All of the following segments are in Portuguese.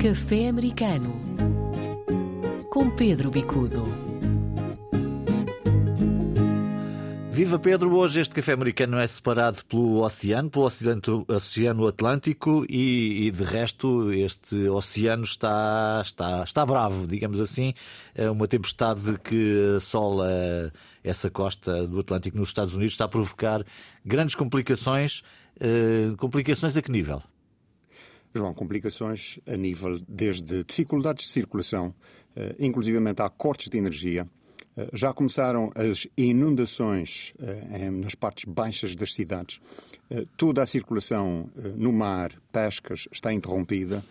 Café Americano com Pedro Bicudo. Viva Pedro, hoje este café americano é separado pelo oceano, pelo oceano, Atlântico e, e, de resto este oceano está, está, está bravo, digamos assim. É uma tempestade que assola essa costa do Atlântico nos Estados Unidos está a provocar grandes complicações. Uh, complicações a que nível? João, complicações a nível desde dificuldades de circulação, uh, inclusivamente há cortes de energia. Uh, já começaram as inundações uh, nas partes baixas das cidades. Toda a circulação no mar, pescas, está interrompida.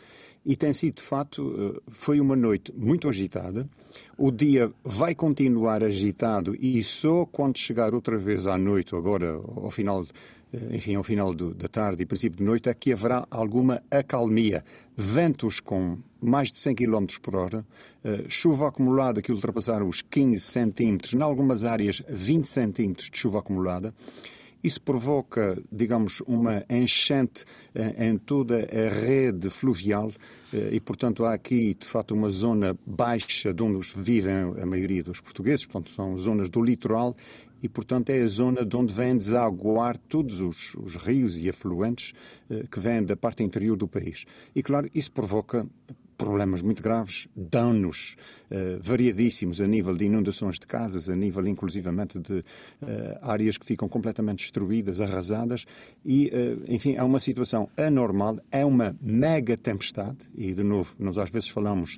E tem sido, de fato, foi uma noite muito agitada. O dia vai continuar agitado e só quando chegar outra vez à noite, agora ao final eh, enfim, ao final do, da tarde e princípio de noite, é que haverá alguma acalmia. Ventos com mais de 100 km por hora, uh, chuva acumulada que ultrapassar os 15 centímetros, em algumas áreas 20 centímetros de chuva acumulada. Isso provoca, digamos, uma enchente eh, em toda a rede fluvial e, portanto, há aqui, de fato, uma zona baixa de onde vivem a maioria dos portugueses, portanto, são zonas do litoral e, portanto, é a zona de onde vêm desaguar todos os, os rios e afluentes eh, que vêm da parte interior do país. E, claro, isso provoca problemas muito graves, danos uh, variadíssimos a nível de inundações de casas, a nível inclusivamente de uh, áreas que ficam completamente destruídas, arrasadas. E, uh, enfim, é uma situação anormal, é uma mega tempestade. E, de novo, nós às vezes falamos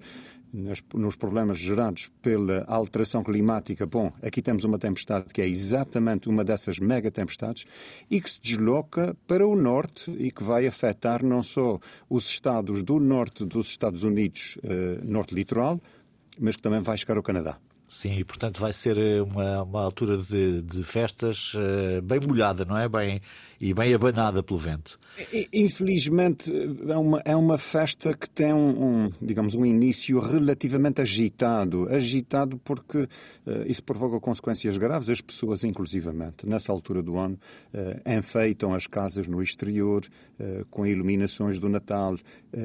nos problemas gerados pela alteração climática, bom, aqui temos uma tempestade que é exatamente uma dessas mega tempestades e que se desloca para o norte e que vai afetar não só os estados do norte dos Estados Unidos, eh, norte litoral, mas que também vai chegar ao Canadá. Sim, e portanto vai ser eh, uma, uma altura de, de festas uh, bem molhada, não é? Bem, e bem abanada pelo vento. Infelizmente é uma, é uma festa que tem um, um digamos, um início relativamente agitado. Agitado porque uh, isso provoca consequências graves. As pessoas, inclusivamente, nessa altura do ano, uh, enfeitam as casas no exterior com iluminações do Natal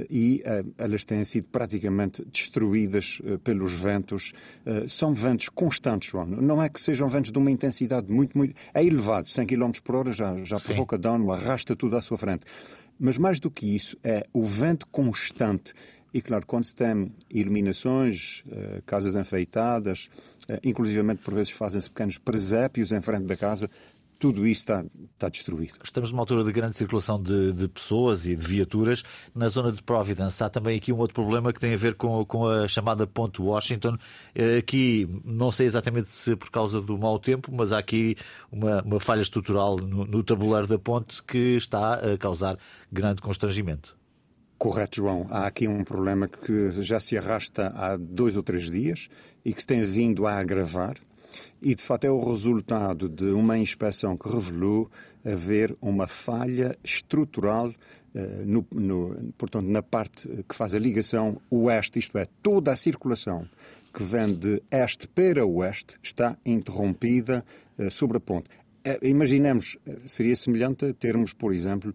e elas têm sido praticamente destruídas pelos ventos. são ventos constantes, João. Não é que sejam ventos de uma intensidade muito, muito. É elevado, 100 km por hora já, já provoca dano, arrasta tudo à sua frente. Mas mais do que isso, é o vento constante. E claro, quando se tem iluminações, eh, casas enfeitadas, eh, inclusivamente por vezes fazem-se pequenos presépios em frente da casa, tudo isso está, está destruído. Estamos numa altura de grande circulação de, de, pessoas e de viaturas. Na zona de Providence há também aqui um outro problema que tem a ver com, com a chamada Ponte Washington. Eh, aqui, não sei exatamente se por causa do mau tempo, mas há aqui uma, uma falha estrutural no, no tabuleiro da ponte que está a causar grande constrangimento. Correto, João. Há aqui um problema que já se arrasta há dois ou três dias e que se tem vindo a agravar e de facto é o resultado de uma inspeção que revelou haver uma falha estrutural uh, no, no, portanto, na parte que faz a ligação oeste, isto é, toda a circulação que vem de este para oeste está interrompida uh, sobre a ponte. Uh, imaginemos, seria semelhante termos, por exemplo,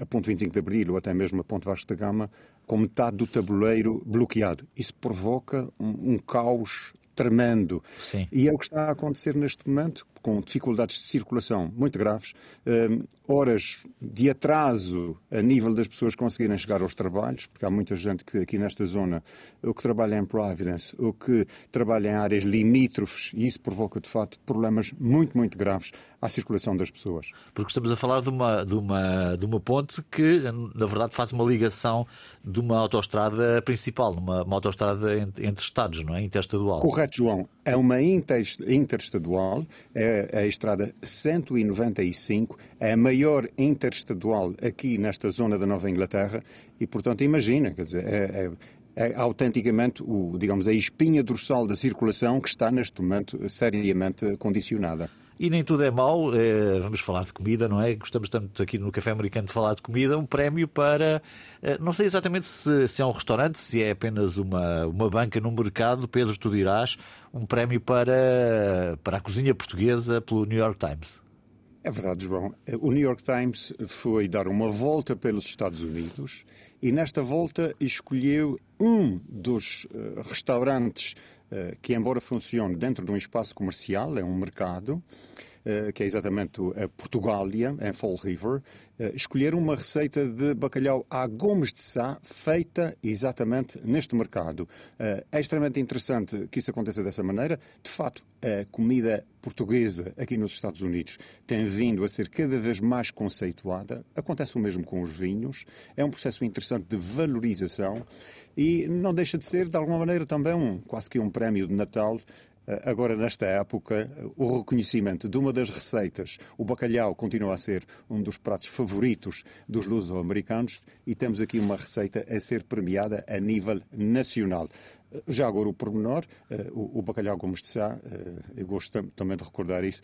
a ponte 25 de Abril ou até mesmo a ponte Vasco da Gama com metade do tabuleiro bloqueado. Isso provoca um, um caos tremendo. Sim. E é o que está a acontecer neste momento, com dificuldades de circulação muito graves, uh, horas de atraso a nível das pessoas conseguirem chegar aos trabalhos, porque há muita gente que aqui nesta zona, o que trabalha em Providence, o que trabalha em áreas limítrofes, e isso provoca, de facto, problemas muito, muito graves à circulação das pessoas. Porque estamos a falar de uma, de uma, de uma ponte que, na verdade, faz uma ligação de uma autoestrada principal, uma, uma autoestrada entre estados, não é? Interestadual. Correto, João. É uma interestadual, é a estrada 195, é a maior interestadual aqui nesta zona da Nova Inglaterra e, portanto, imagina, quer dizer, é, é, é autenticamente o, digamos, a espinha dorsal da circulação que está neste momento seriamente condicionada. E nem tudo é mau, é, vamos falar de comida, não é? Gostamos tanto aqui no Café Americano de falar de comida. Um prémio para. É, não sei exatamente se, se, é um restaurante, se é apenas uma, uma banca no mercado. Pedro, tu dirás. Um prémio para, para a cozinha portuguesa pelo New York Times. É verdade, João. O New York Times foi dar uma volta pelos Estados Unidos e nesta volta escolheu um dos uh, restaurantes que, embora funcione dentro de um espaço comercial, é um mercado, uh, que é exatamente a Portugália, em Fall River, escolher uma receita de bacalhau à Gomes de Sá, feita exatamente neste mercado. É extremamente interessante que isso aconteça dessa maneira. De facto, a comida portuguesa aqui nos Estados Unidos tem vindo a ser cada vez mais conceituada. Acontece o mesmo com os vinhos. É um processo interessante de valorização e não deixa de ser, de alguma maneira, também um, quase que um prémio de Natal eh, agora nesta época, o reconhecimento de uma das receitas. O bacalhau continua a ser um dos pratos favoritos dos luso-americanos e temos aqui uma receita a ser premiada a nível nacional. Já agora o pormenor, eh, o, bacalhau Gomes de Sá, eh, eu gosto também de recordar isso,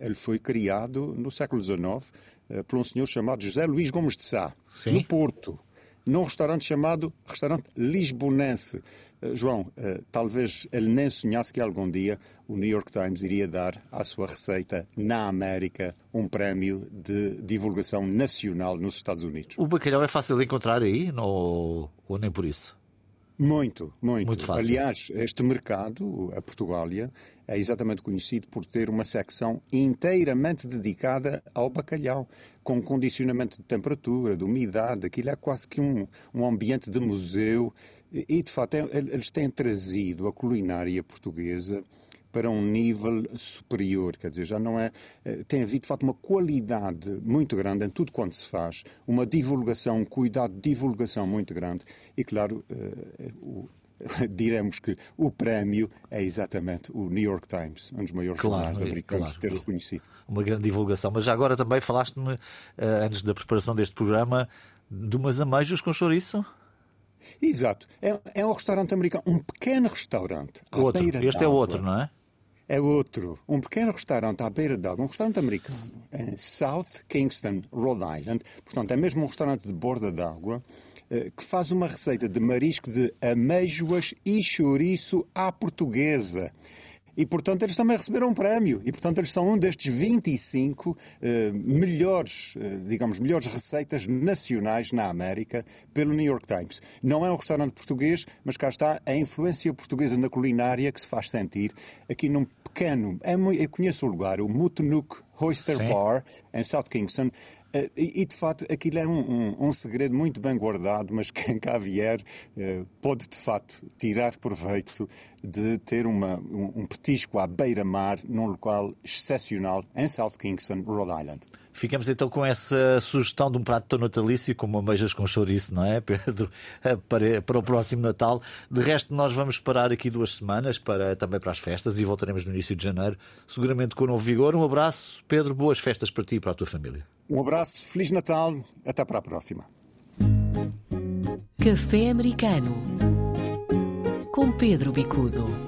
ele foi criado no século XIX por um senhor chamado José Luís Gomes de Sá, Sim. no Porto, num restaurante chamado Restaurante Lisbonense. João, talvez ele nem sonhasse que algum dia o New York Times iria dar à sua receita na América um prémio de divulgação nacional nos Estados Unidos. O bacalhau é fácil de encontrar aí ou nem por isso? Muito, muito. muito fácil. Aliás, este mercado, a Portugália, é exatamente conhecido por ter uma secção inteiramente dedicada ao bacalhau, com condicionamento de temperatura, de umidade, aquilo é quase que um, um ambiente de museu. E, de facto, é, eles têm trazido a culinária portuguesa para um nível superior, quer dizer, já não é. Eh, tem havido, de facto, uma qualidade muito grande em tudo quanto se faz, uma divulgação, um cuidado de divulgação muito grande. E, claro, eh, o, diremos que o prémio é exatamente o New York Times, um dos maiores claro, jornais americanos, claro. ter reconhecido. Uma grande divulgação. Mas já agora também falaste-me, eh, antes da preparação deste programa, de umas ameijas com chouriço? Exato. É, é um restaurante americano, um pequeno restaurante. Outro. Este é outro, não é? é outro, um pequeno restaurante à beira d'água, um restaurante americano, em South Kingston, Rhode Island. Portanto, é mesmo um restaurante de borda d'água eh, que faz uma receita de marisco de ameijoas e chouriço à portuguesa. E, portanto, eles também receberam um prémio. E, portanto, eles são um destes 25 eh, melhores, eh, digamos, melhores receitas nacionais na América pelo New York Times. Não é um restaurante português, mas cá está a influência portuguesa na culinária que se faz sentir aqui num pequeno. É, eu conheço o lugar, o Mutunuk Oyster Sim. Bar, em South Kingston. Uh, e, de facto, aquilo é um, um, um, segredo muito bem guardado, mas quem cá vier uh, pode, de facto, tirar proveito de ter uma, um, petisco à beira-mar num local excepcional em South Kingston, Rhode Island. Ficamos então com essa sugestão de um prato tão natalício como ameijas com chouriço, não é, Pedro? Para, para o próximo Natal. De resto, nós vamos parar aqui duas semanas para, também para as festas e voltaremos no início de janeiro, seguramente com novo vigor. Um abraço, Pedro, boas festas para ti e para a tua família. Um abraço, Feliz Natal, até para a próxima. Café Americano com Pedro Bicudo.